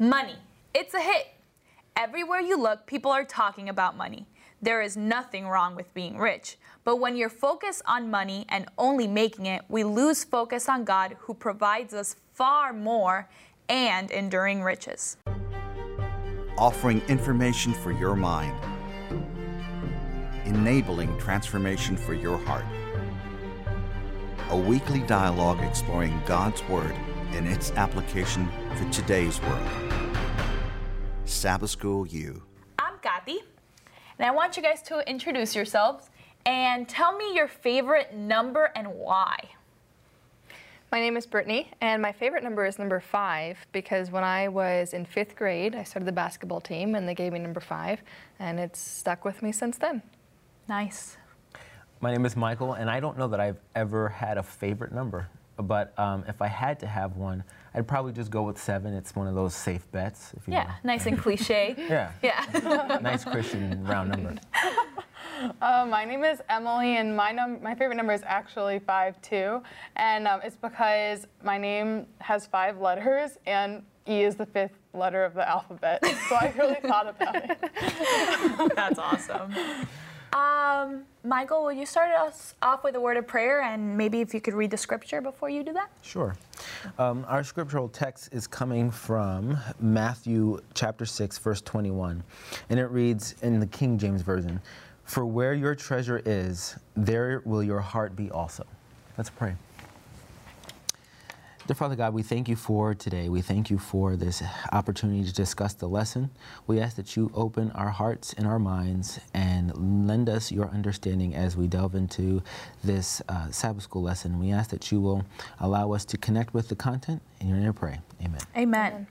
Money. It's a hit. Everywhere you look, people are talking about money. There is nothing wrong with being rich. But when you're focused on money and only making it, we lose focus on God who provides us far more and enduring riches. offering information for your mind, enabling transformation for your heart. A weekly dialogue exploring God's Word and its application for today's world. Sabbath School U. I'm Kathy, and I want you guys to introduce yourselves and tell me your favorite number and why. My name is Brittany, and my favorite number is number five because when I was in fifth grade, I started the basketball team, and they gave me number five, and it's stuck with me since then. Nice. My name is Michael, and I don't know that I've ever had a favorite number. But um, if I had to have one, I'd probably just go with seven. It's one of those safe bets. If you Yeah, know. nice and cliche. Yeah. Yeah. nice Christian round number. Uh, my name is Emily, and my num- my favorite number is actually five two, and um, it's because my name has five letters, and E is the fifth letter of the alphabet. So I really thought about it. That's awesome. Um, Michael, will you start us off with a word of prayer and maybe if you could read the scripture before you do that? Sure. Um, our scriptural text is coming from Matthew chapter 6, verse 21. And it reads in the King James Version For where your treasure is, there will your heart be also. Let's pray. Dear Father God, we thank you for today. We thank you for this opportunity to discuss the lesson. We ask that you open our hearts and our minds and lend us your understanding as we delve into this uh, Sabbath school lesson. We ask that you will allow us to connect with the content. In your name, pray. Amen. Amen.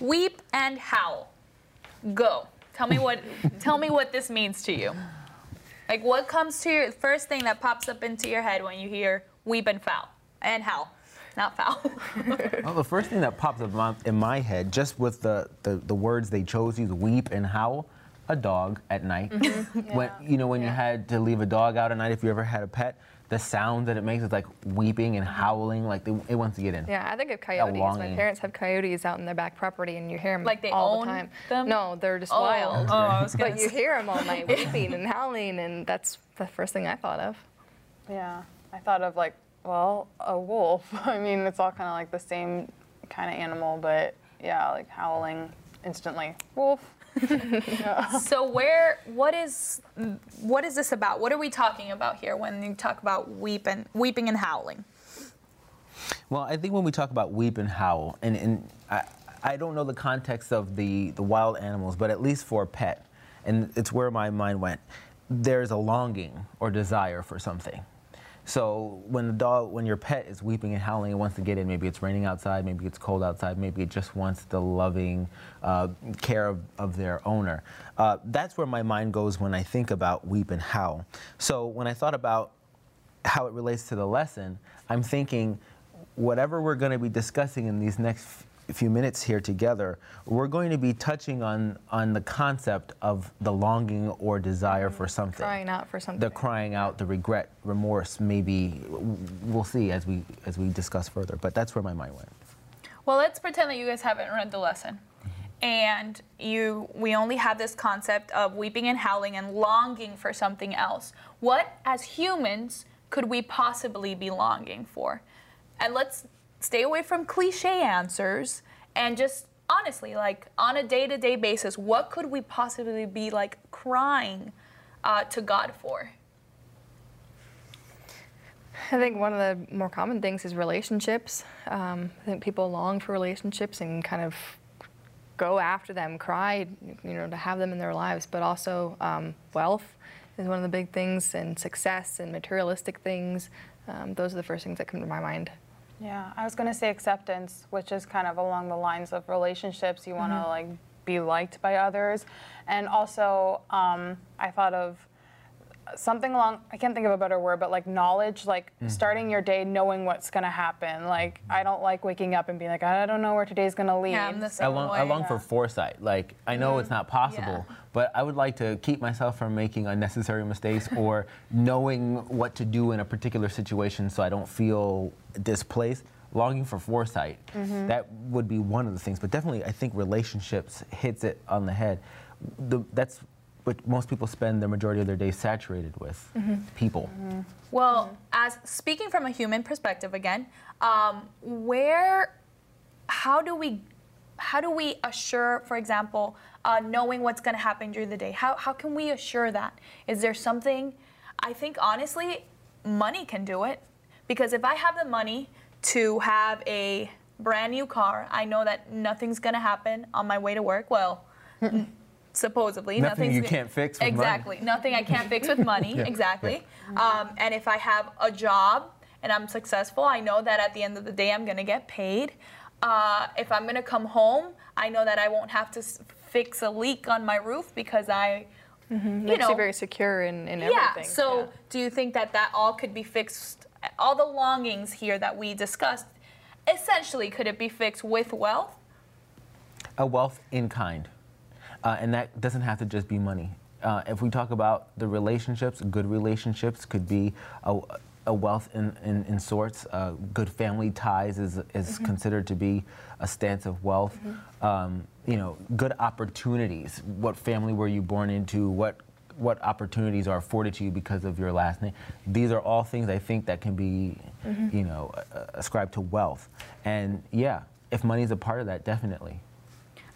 Weep and howl. Go. Tell me what tell me what this means to you. Like what comes to your first thing that pops up into your head when you hear weep and foul and howl. Not foul. Well, the first thing that pops up in my, head, just with the, the, the words they chose to use, weep and howl, a dog at night. Mm-hmm. When you know when you had to leave a dog out at night, if you ever had a pet, the sound that it makes is like weeping and mm-hmm. howling, like they, it wants to get in. Yeah, I think of coyotes. My parents have coyotes out in their back property, and you hear them Like they all own the time. them? No, they're just Oh, wild. oh, I was But you hear them all night weeping and howling, and that's the first thing I thought of. Yeah, I thought of like, well, a wolf. I mean, it's all kind of like the same kind of animal, but yeah, like howling instantly. Wolf. so where what is what is this about? What are we talking about here when you talk about weep and weeping and howling? Well, I think when we talk about weep and howl, and, and I, I don't know the context of the, the wild animals, but at least for a pet, and it's where my mind went, there's a longing or desire for something. So when the dog, when your pet is weeping and howling, it wants to get in. Maybe it's raining outside, maybe it's cold outside, maybe it just wants the loving uh, care of, of their owner. Uh, that's where my mind goes when I think about weep and howl. So when I thought about how it relates to the lesson, I'm thinking whatever we're going to be discussing in these next few minutes here together, we're going to be touching on on the concept of the longing or desire for mm-hmm. something. Crying out for something. The crying out, the regret, remorse, maybe we'll see as we as we discuss further. But that's where my mind went. Well, let's pretend that you guys haven't read the lesson. Mm-hmm. And you we only have this concept of weeping and howling and longing for something else. What as humans could we possibly be longing for? And let's stay away from cliche answers and just honestly like on a day-to-day basis, what could we possibly be like crying uh, to God for? I think one of the more common things is relationships. Um, I think people long for relationships and kind of go after them, cry, you know, to have them in their lives. But also um, wealth is one of the big things, and success and materialistic things. Um, those are the first things that come to my mind. Yeah, I was gonna say acceptance, which is kind of along the lines of relationships. You want to like be liked by others, and also um, I thought of something along. I can't think of a better word, but like knowledge, like mm-hmm. starting your day knowing what's gonna happen. Like I don't like waking up and being like I don't know where today's gonna lead. Yeah, I'm the I long, way. I long for foresight. Like I know it's mm-hmm. not possible, Yeah. but I would like to keep myself from making unnecessary mistakes or knowing what to do in a particular situation so I don't feel displaced. longing for foresight. Mm-hmm. That would be one of the things. But definitely, I think relationships hits it on the head. The, that's what most people spend the majority of their day saturated with people. Well, as speaking from a human perspective again, um, where, how do we, how do we assure, for example, uh, knowing what's going to happen during the day? How how can we assure that? Is there something? I think honestly, money can do it, because if I have the money to have a brand new car, I know that nothing's going to happen on my way to work. Well. Supposedly, Nothing nothing's you go- can't fix with money. exactly nothing I can't fix with money. Yeah, exactly. Um, and if I have a job and I'm successful, I know that at the end of the day I'm gonna get paid. Uh, if I'm gonna come home, I know that I won't have to s- fix a leak on my roof because I, you Makes know, you very secure in, in yeah. everything. So yeah. do you think that that all could be fixed? All the longings here that we discussed, essentially, could it be fixed with wealth? a wealth in kind. Uh, and that doesn't have to just be money. Uh, if we talk about the relationships, good relationships could be a, a wealth in, in, in sorts. Uh, good family ties is, is considered to be a stance of wealth. Um, you know, good opportunities. What family were you born into? What what opportunities are afforded to you because of your last name? These are all things I think that can be, you know, ascribed to wealth. And yeah, if money is a part of that, definitely.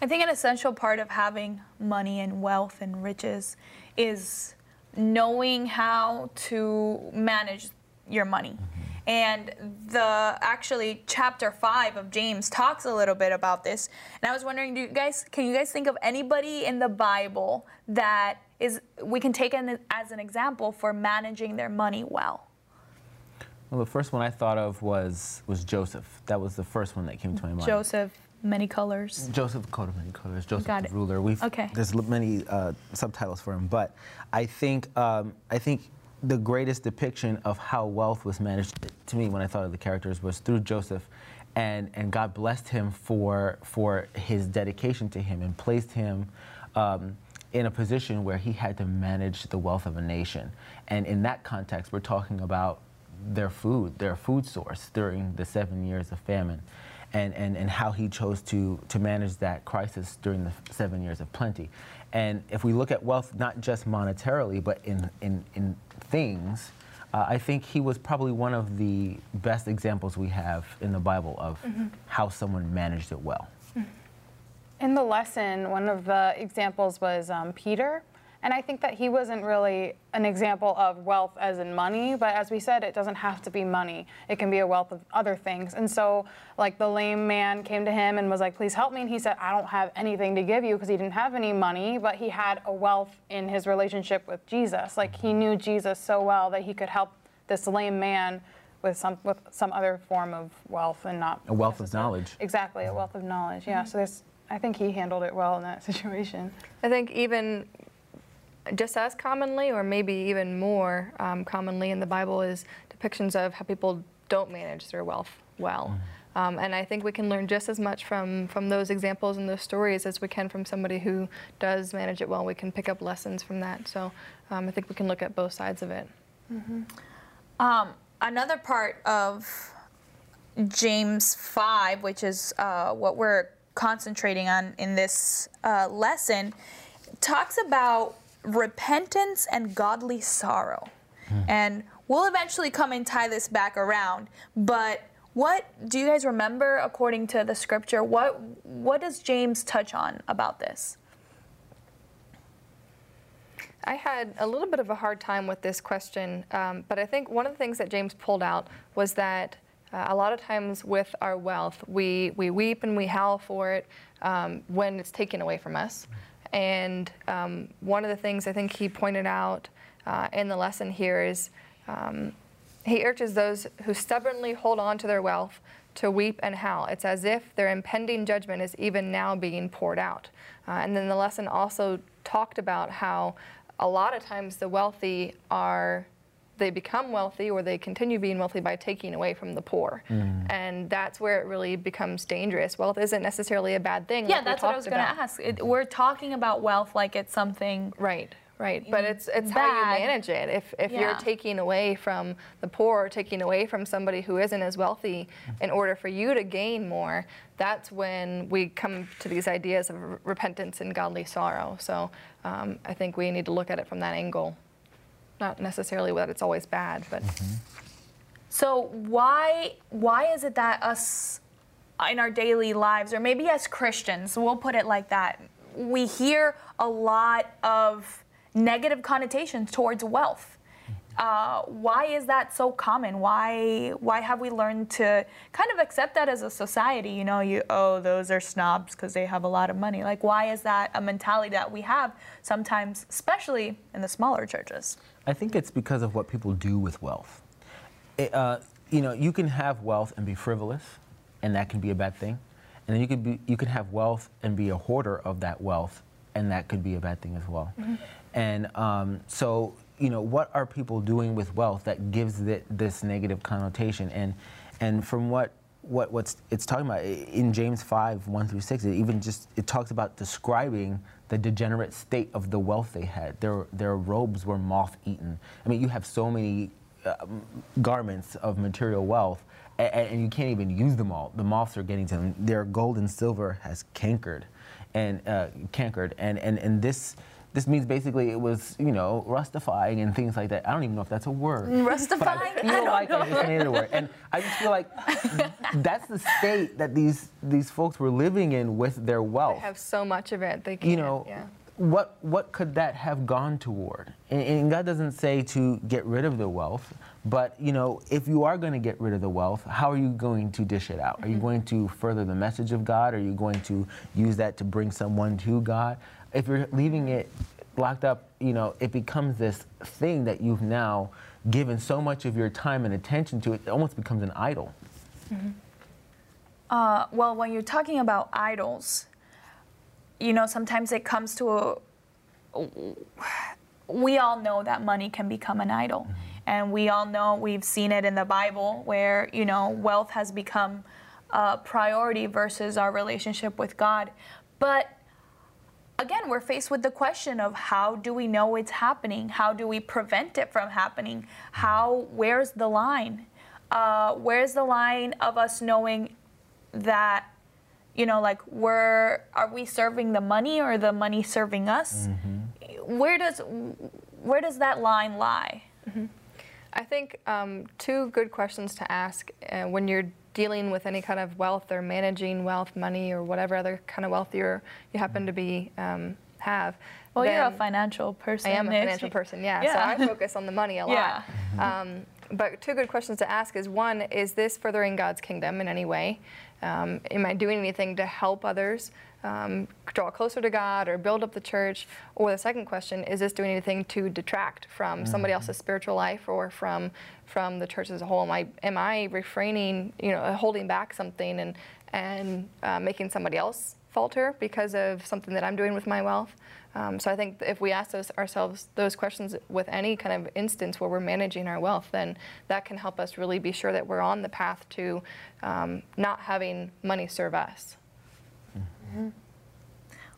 I think an essential part of having money and wealth and riches is knowing how to manage your money. Mm-hmm. And the actually chapter 5 of James talks a little bit about this. And I was wondering do you guys can you guys think of anybody in the Bible that is we can take an, as an example for managing their money well? Well, the first one I thought of was was Joseph. That was the first one that came to my mind. Joseph, many colors. Joseph, coat of many colors. Joseph, the ruler. We've Okay. there's many uh, subtitles for him, but I think um, I think the greatest depiction of how wealth was managed to me when I thought of the characters was through Joseph, and and God blessed him for for his dedication to Him and placed him. Um, in a position where he had to manage the wealth of a nation. And in that context, we're talking about their food, their food source during the seven years of famine, and, and, and how he chose to, to manage that crisis during the seven years of plenty. And if we look at wealth, not just monetarily, but in, in, in things, uh, I think he was probably one of the best examples we have in the Bible of how someone managed it well. In the lesson, one of the examples was um, Peter. And I think that he wasn't really an example of wealth as in money, but as we said, it doesn't have to be money. It can be a wealth of other things. And so, like, the lame man came to him and was like, Please help me. And he said, I don't have anything to give you because he didn't have any money, but he had a wealth in his relationship with Jesus. Like, he knew Jesus so well that he could help this lame man with some, with some other form of wealth and not A wealth of knowledge. Exactly, a wealth of knowledge. Yeah. Mm-hmm. So there's, I think he handled it well in that situation. I think even just as commonly, or maybe even more um, commonly in the Bible, is depictions of how people don't manage their wealth well. Um, and I think we can learn just as much from, from those examples and those stories as we can from somebody who does manage it well. We can pick up lessons from that. So um, I think we can look at both sides of it. Um, another part of James 5, which is uh, what we're concentrating on in this uh, lesson, talks about repentance and godly sorrow. And we'll eventually come and tie this back around. But what do you guys remember according to the scripture? What what does James touch on about this? I had a little bit of a hard time with this question, um, but I think one of the things that James pulled out was that uh, a lot of times with our wealth, we, we weep and we howl for it um, when it's taken away from us. And um, one of the things I think he pointed out uh, in the lesson here is um, he urges those who stubbornly hold on to their wealth to weep and howl. It's as if their impending judgment is even now being poured out. Uh, and then the lesson also talked about how a lot of times the wealthy are they become wealthy or they continue being wealthy by taking away from the poor. And that's where it really becomes dangerous. Wealth isn't necessarily a bad thing. Yeah, like that's what I was going to ask. It, we're talking about wealth like it's something Right, Right, but it's it's how you manage it. If if Yeah. you're taking away from the poor, or taking away from somebody who isn't as wealthy, in order for you to gain more, that's when we come to these ideas of repentance and godly sorrow. So um, I think we need to look at it from that angle, not necessarily that it's always bad, but mm-hmm. So why why is it that us in our daily lives, or maybe as Christians, we'll put it like that, we hear a lot of negative connotations towards wealth. Uh, why is that so common? Why why have we learned to kind of accept that as a society? You know, you oh those are snobs because they have a lot of money. Like why is that a mentality that we have sometimes, especially in the smaller churches? I think it's because of what people do with wealth. It, uh, you know, you can have wealth and be frivolous, and that can be a bad thing. And then you could be, you can have wealth and be a hoarder of that wealth, and that could be a bad thing as well. And um, so, you know, what are people doing with wealth that gives it this negative connotation? And and from what what what's it's talking about in James 5, 1 through 6, it even just it talks about describing the degenerate state of the wealth they had. Their their robes were moth eaten. I mean, you have so many um, garments of material wealth, and, and you can't even use them all. The moths are getting to them. Their gold and silver has cankered, and uh, cankered, and and and this. This means basically it was, you know, rustifying and things like that. I don't even know if that's a word. Rustifying? But I feel like I just made it a word. And I just feel like that's the state that these these folks were living in with their wealth they have so much of it. They can't. you know, yeah. what what could that have gone toward? And, and God doesn't say to get rid of the wealth, but you know, if you are going to get rid of the wealth, how are you going to dish it out? Are you mm-hmm. going to further the message of God? Are you going to use that to bring someone to God? If you're leaving it locked up, you know, it becomes this thing that you've now given so much of your time and attention to. It almost becomes an idol. Uh, well, when you're talking about idols, you know, sometimes it comes to a. We all know that money can become an idol. And we all know, we've seen it in the Bible where, you know, wealth has become a priority versus our relationship with God. But again, we're faced with the question of how do we know it's happening? How do we prevent it from happening? How, where's the line? Uh, where's the line of us knowing that, you know, like we're, are we serving the money or the money serving us? Where does, where does that line lie? I think um, two good questions to ask uh, when you're dealing with any kind of wealth or managing wealth, money, or whatever other kind of wealth you're, you happen to be um, have. Well, you're a financial person. I am a financial person, yeah. Yeah. So I focus on the money a lot. Um, but two good questions to ask is one, is this furthering God's kingdom in any way? Um, am I doing anything to help others um, draw closer to God or build up the church? Or the second question, is this doing anything to detract from somebody else's spiritual life or from from the church as a whole? Am I am I refraining, you know, holding back something and and uh, making somebody else falter because of something that I'm doing with my wealth? Um, so I think if we ask those, ourselves those questions with any kind of instance where we're managing our wealth, then that can help us really be sure that we're on the path to um, not having money serve us. Mm-hmm.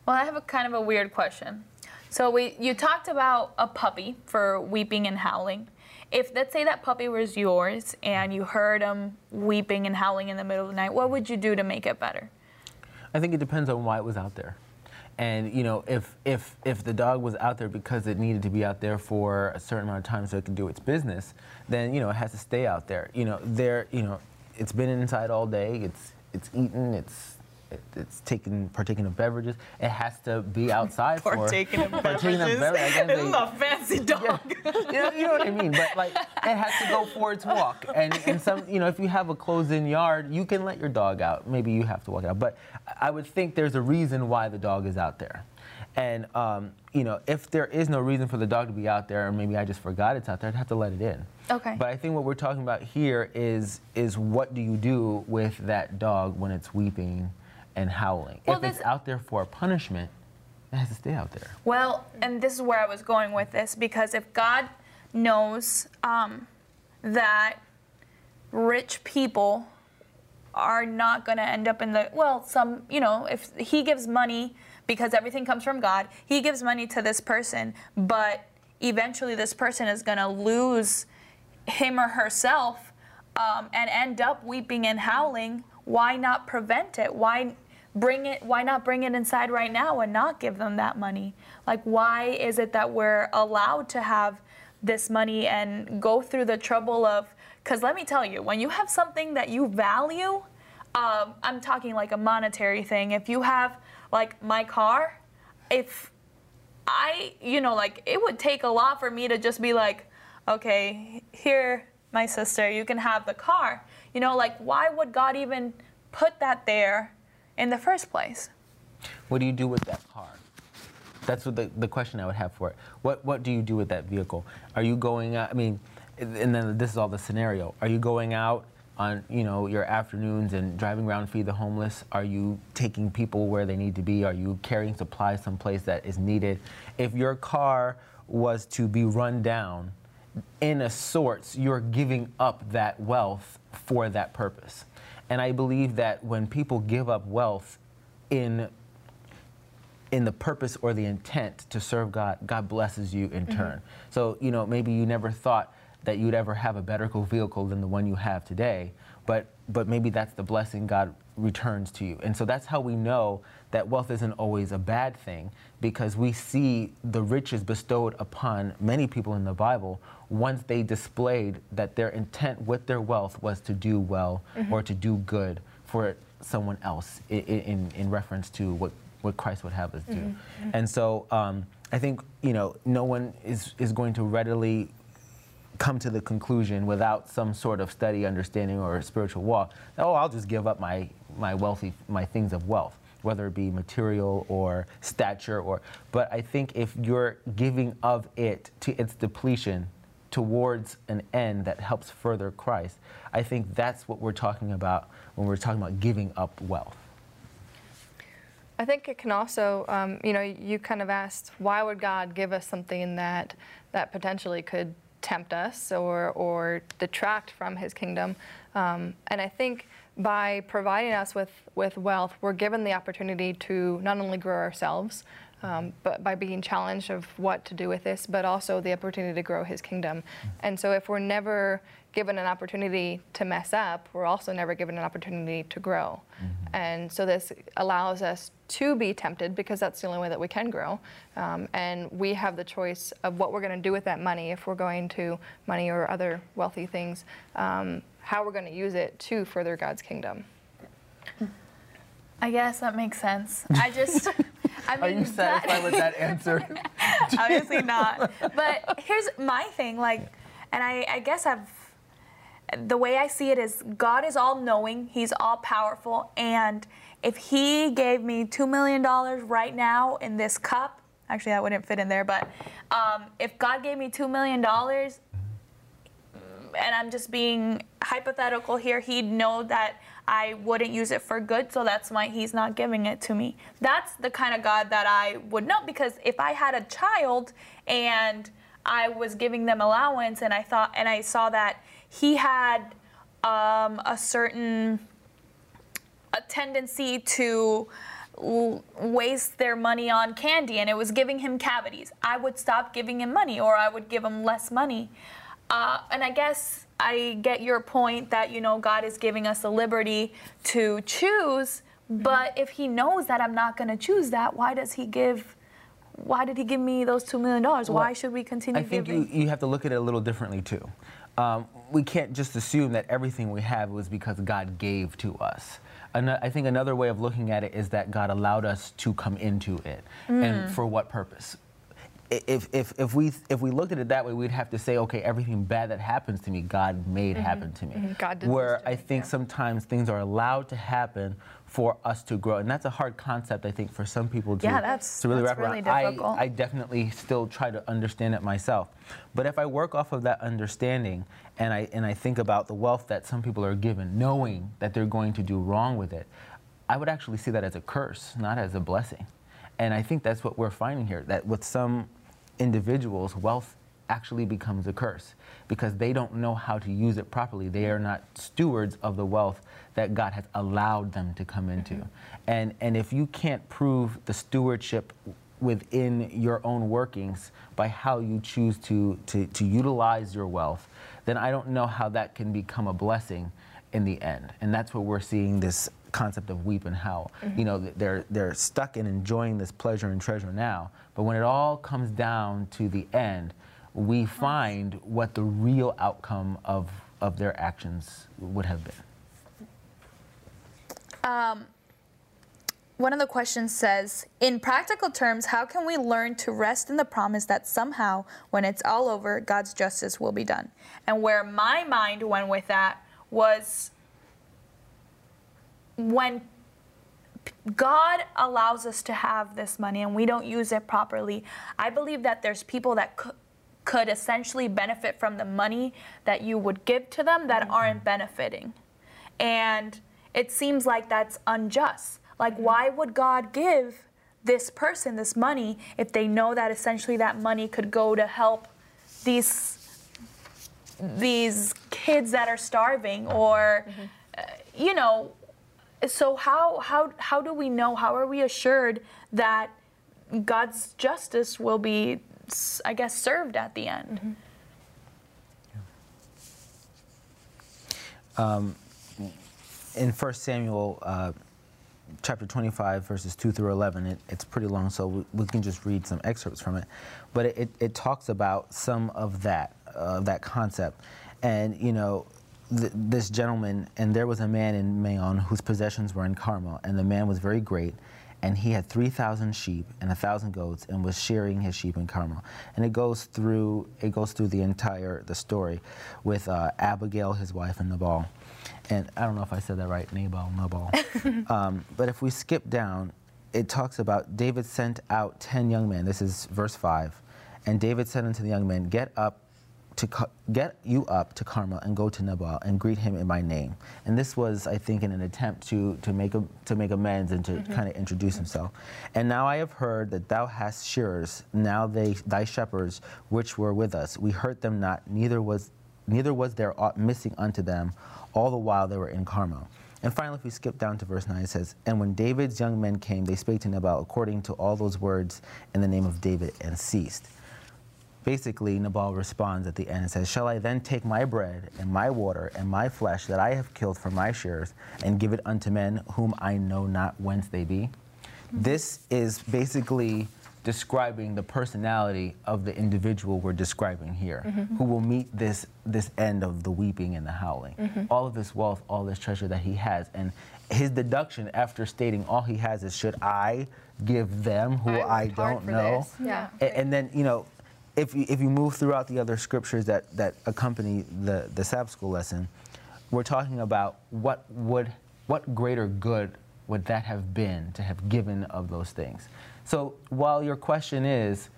Well, I have a kind of a weird question. So we, you talked about a puppy for weeping and howling. If let's say that puppy was yours and you heard him weeping and howling in the middle of the night, what would you do to make it better? I think it depends on why it was out there. And you know, if if if the dog was out there because it needed to be out there for a certain amount of time so it could do its business, then you know it has to stay out there. You know, there you know, it's been inside all day. It's it's eaten. It's it, it's taken partaking of beverages. It has to be outside for Partaking of partaking of beverages. beverages. This is a fancy dog. you know, you know what I mean. But like, it has to go for its walk. And and some, you know, if you have a closed-in yard, you can let your dog out. Maybe you have to walk out. But I would think there's a reason why the dog is out there. And um, you know, if there is no reason for the dog to be out there, or maybe I just forgot it's out there, I'd have to let it in. Okay. But I think what we're talking about here is is what do you do with that dog when it's weeping and howling? Well, if it's out there for a punishment, it has to stay out there. Well, and this is where I was going with this because if God knows um, that rich people are not going to end up in the well some you know if he gives money because everything comes from god he gives money to this person but eventually this person is going to lose him or herself um, and end up weeping and howling why not prevent it why bring it why not bring it inside right now and not give them that money like why is it that we're allowed to have this money and go through the trouble of because let me tell you, when you have something that you value, um, I'm talking like a monetary thing. If you have like my car, if I, you know, like it would take a lot for me to just be like, okay, here, my sister, you can have the car. You know, like why would God even put that there in the first place? What do you do with that car? That's what the, the question I would have for it. What what do you do with that vehicle? Are you going out? I mean, and then this is all the scenario. Are you going out on you know your afternoons and driving around feed the homeless? Are you taking people where they need to be? Are you carrying supplies someplace that is needed? If your car was to be run down, in a sorts, you're giving up that wealth for that purpose. And I believe that when people give up wealth in in the purpose or the intent to serve God, God blesses you in mm-hmm. turn. So, you know, maybe you never thought that you'd ever have a better vehicle than the one you have today. But but maybe that's the blessing God returns to you. And so that's how we know that wealth isn't always a bad thing because we see the riches bestowed upon many people in the Bible once they displayed that their intent with their wealth was to do well mm-hmm. or to do good for someone else in, in, in, reference to what, what Christ would have us do. Mm-hmm. And so um, I think, you know, no one is, is going to readily come to the conclusion without some sort of study, understanding, or spiritual walk, oh, I'll just give up my, my wealthy, my things of wealth, whether it be material or stature or, but I think if you're giving of it to its depletion towards an end that helps further Christ, I think that's what we're talking about when we're talking about giving up wealth. I think it can also, um, you know, you kind of asked, why would God give us something that that potentially could tempt us or, or detract from his kingdom. Um, and I think by providing us with, with wealth, we're given the opportunity to not only grow ourselves, um, but by being challenged of what to do with this, but also the opportunity to grow his kingdom. And so if we're never given an opportunity to mess up, we're also never given an opportunity to grow. Mm-hmm. And so this allows us to be tempted because that's the only way that we can grow. Um, and we have the choice of what we're going to do with that money if we're going to money or other wealthy things, um, how we're going to use it to further God's kingdom. I guess that makes sense. I just. I mean, Are you satisfied with that answer? Obviously not. But here's my thing, like, and I, I guess I've the way I see it is God is all knowing, He's all powerful, and if He gave me $2 million right now in this cup, actually, that wouldn't fit in there, but um, if God gave me $2 million, and I'm just being hypothetical here, He'd know that I wouldn't use it for good, so that's why He's not giving it to me. That's the kind of God that I would know, because if I had a child and I was giving them allowance and I thought and I saw that he had um, a certain a tendency to waste their money on candy and it was giving him cavities. I would stop giving him money or I would give him less money. Uh, and I guess I get your point that, you know, God is giving us the liberty to choose, but if he knows that I'm not going to choose that, why does he give why did he give me those $2 million? Well, why should we continue I think giving? You, you have to look at it a little differently, too. Um, we can't just assume that everything we have was because God gave to us. I think another way of looking at it is that God allowed us to come into it. Mm. And for what purpose? If, if, if, we, if we looked at it that way, we'd have to say, okay, everything bad that happens to me, God made mm-hmm. happen to me. Mm-hmm. God did Where I think yeah. sometimes things are allowed to happen for us to grow. And that's a hard concept, I think, for some people to, yeah, that's, to really that's wrap really around. Difficult. I, I definitely still try to understand it myself. But if I work off of that understanding and I, and I think about the wealth that some people are given, knowing that they're going to do wrong with it, I would actually see that as a curse, not as a blessing. And I think that's what we're finding here, that with some individuals, wealth actually becomes a curse because they don't know how to use it properly. They are not stewards of the wealth that God has allowed them to come into. Mm-hmm. And, and if you can't prove the stewardship within your own workings by how you choose to, to, to utilize your wealth, then I don't know how that can become a blessing in the end. And that's what we're seeing this concept of weep and howl. Mm-hmm. You know, they're, they're stuck in enjoying this pleasure and treasure now, but when it all comes down to the end, we find what the real outcome of, of their actions would have been. Um, one of the questions says, in practical terms, how can we learn to rest in the promise that somehow, when it's all over, God's justice will be done? And where my mind went with that was when God allows us to have this money and we don't use it properly, I believe that there's people that could could essentially benefit from the money that you would give to them that mm-hmm. aren't benefiting. And it seems like that's unjust. Like, mm-hmm. why would God give this person this money if they know that essentially that money could go to help these these kids that are starving or mm-hmm. uh, you know so how how how do we know how are we assured that God's justice will be I guess served at the end mm-hmm. um, in 1 Samuel uh, chapter 25, verses 2 through 11, it, it's pretty long, so we, we, can just read some excerpts from it. But it, it, it talks about some of that, uh, that concept. And, you know, th- this gentleman, and there was a man in Maon whose possessions were in Carmel, and the man was very great, and he had 3,000 sheep and 1,000 goats and was shearing his sheep in Carmel. And it goes through, it goes through the entire, the story with uh, Abigail, his wife, and Nabal and I don't know if I said that right, Nabal, Nabal. um, but if we skip down, it talks about David sent out 10 young men. This is verse 5. And David said unto the young men, Get up to get you up to Carmel and go to Nabal and greet him in my name. And this was, I think, in an attempt to, to, make, a, to make amends and to mm-hmm. kind of introduce himself. And now I have heard that thou hast shearers, now they, thy shepherds, which were with us. We hurt them not, neither was, neither was there aught missing unto them all the while they were in Carmel. And finally, if we skip down to verse 9, it says, And when David's young men came, they spake to Nabal according to all those words in the name of David and ceased. Basically, Nabal responds at the end and says, Shall I then take my bread and my water and my flesh that I have killed for my shares and give it unto men whom I know not whence they be? Mm-hmm. This is basically describing the personality of the individual we're describing here, mm-hmm. who will meet this this end of the weeping and the howling. Mm-hmm. All of this wealth, all this treasure that he has, and his deduction after stating all he has is, should I give them who I, I don't know? Yeah. And, and, then you know, if you, if you move throughout the other scriptures that that accompany the the Sabbath school lesson, we're talking about what would what greater good would that have been to have given of those things. So while your question is,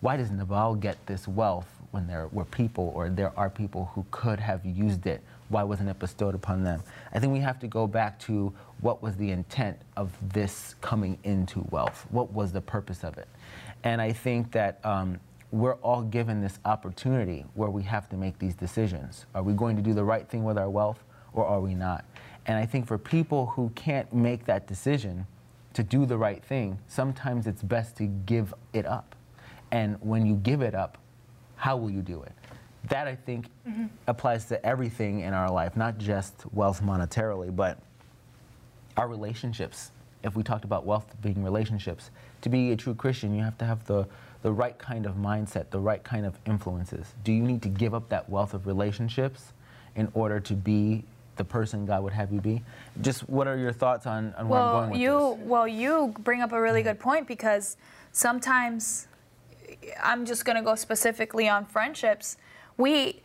why does Nabal get this wealth when there were people or there are people who could have used it? Why wasn't it bestowed upon them? I think we have to go back to what was the intent of this coming into wealth? What was the purpose of it? And I think that um, we're all given this opportunity where we have to make these decisions. Are we going to do the right thing with our wealth or are we not? And I think for people who can't make that decision, to do the right thing, sometimes it's best to give it up. And when you give it up, how will you do it? That I think mm-hmm. applies to everything in our life, not just wealth monetarily, but our relationships. If we talked about wealth being relationships, to be a true Christian, you have to have the, the right kind of mindset, the right kind of influences. Do you need to give up that wealth of relationships in order to be the person God would have you be. Just what are your thoughts on, on well, where I'm going with you, this? Well, you bring up a really good point because sometimes I'm just going to go specifically on friendships. We,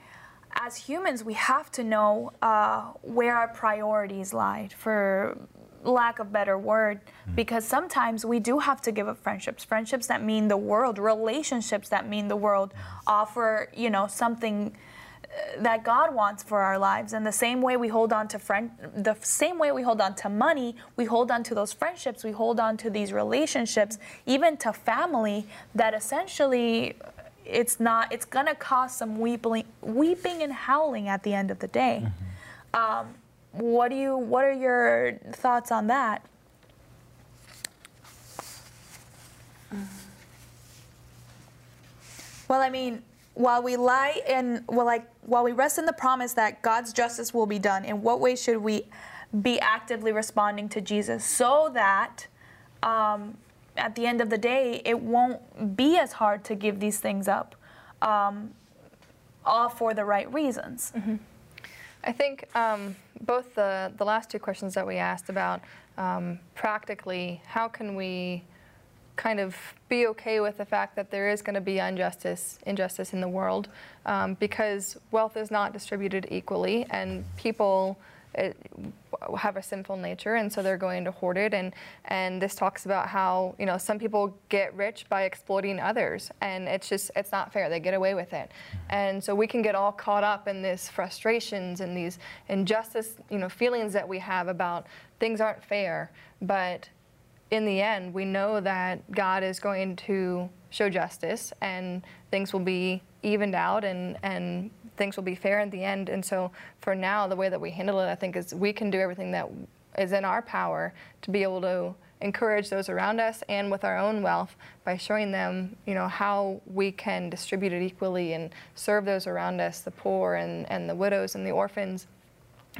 as humans, we have to know uh, where our priorities lie, for lack of better word, because sometimes we do have to give up friendships, friendships that mean the world, relationships that mean the world, offer you know something uh, that God wants for our lives. And the same way we hold on to friend, the same way we hold on to money, we hold on to those friendships, we hold on to these relationships, even to family that essentially uh, it's not. It's gonna cause some weeping, weeping and howling at the end of the day. Mm-hmm. Um, what do you? What are your thoughts on that? Well, I mean, while we lie in, well, like while we rest in the promise that God's justice will be done, in what way should we be actively responding to Jesus so that um, at the end of the day, it won't be as hard to give these things up, um, all for the right reasons. I think um, both the, the last two questions that we asked about um, practically, how can we kind of be okay with the fact that there is going to be injustice, injustice in the world, um, because wealth is not distributed equally, and people uh, have a sinful nature, and so they're going to hoard it. And and this talks about how you know some people get rich by exploiting others, and it's just it's not fair. They get away with it, and so we can get all caught up in these frustrations and these injustice, you know, feelings that we have about things aren't fair, but in the end, we know that God is going to show justice and things will be evened out and, and things will be fair in the end. And so for now, the way that we handle it, I think, is we can do everything that is in our power to be able to encourage those around us and with our own wealth by showing them, you know, how we can distribute it equally and serve those around us, the poor and, and the widows and the orphans,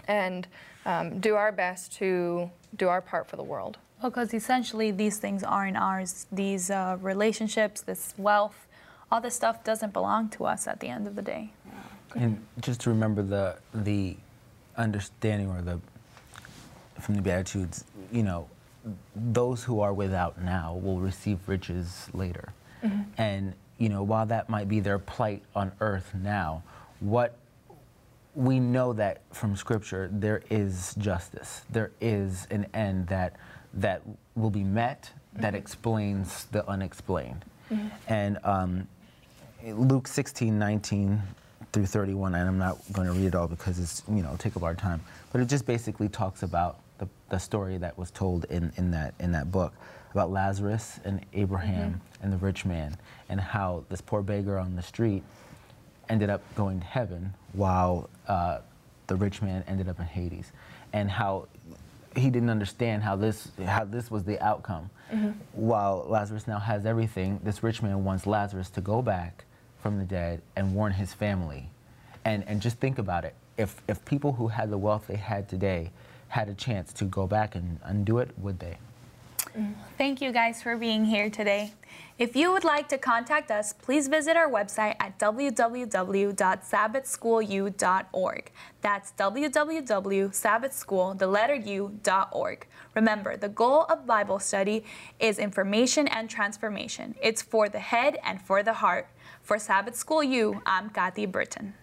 and um, do our best to do our part for the world. Because essentially, these things aren't ours. These uh, relationships, this wealth, all this stuff doesn't belong to us at the end of the day. And just to remember the the understanding or the from the Beatitudes, you know, those who are without now will receive riches later. And you know, while that might be their plight on earth now, what we know that from Scripture there is justice. There is an end that that will be met that explains the unexplained. And um, Luke 16, 19 through 31, and I'm not going to read it all because it's, you know, take up our time, but it just basically talks about the, the story that was told in, in, that, in that book about Lazarus and Abraham and the rich man, and how this poor beggar on the street ended up going to heaven while uh, the rich man ended up in Hades, and how he didn't understand how this how this was the outcome. Mm-hmm. While Lazarus now has everything, this rich man wants Lazarus to go back from the dead and warn his family. And and just think about it. If if people who had the wealth they had today had a chance to go back and undo it, would they? Thank you guys for being here today. If you would like to contact us, please visit our website at www.sabbathschoolu.org. That's www.sabbathschool, the letter U.org. Remember, the goal of Bible study is information and transformation. It's for the head and for the heart. For Sabbath School U, I'm Kathy Britton.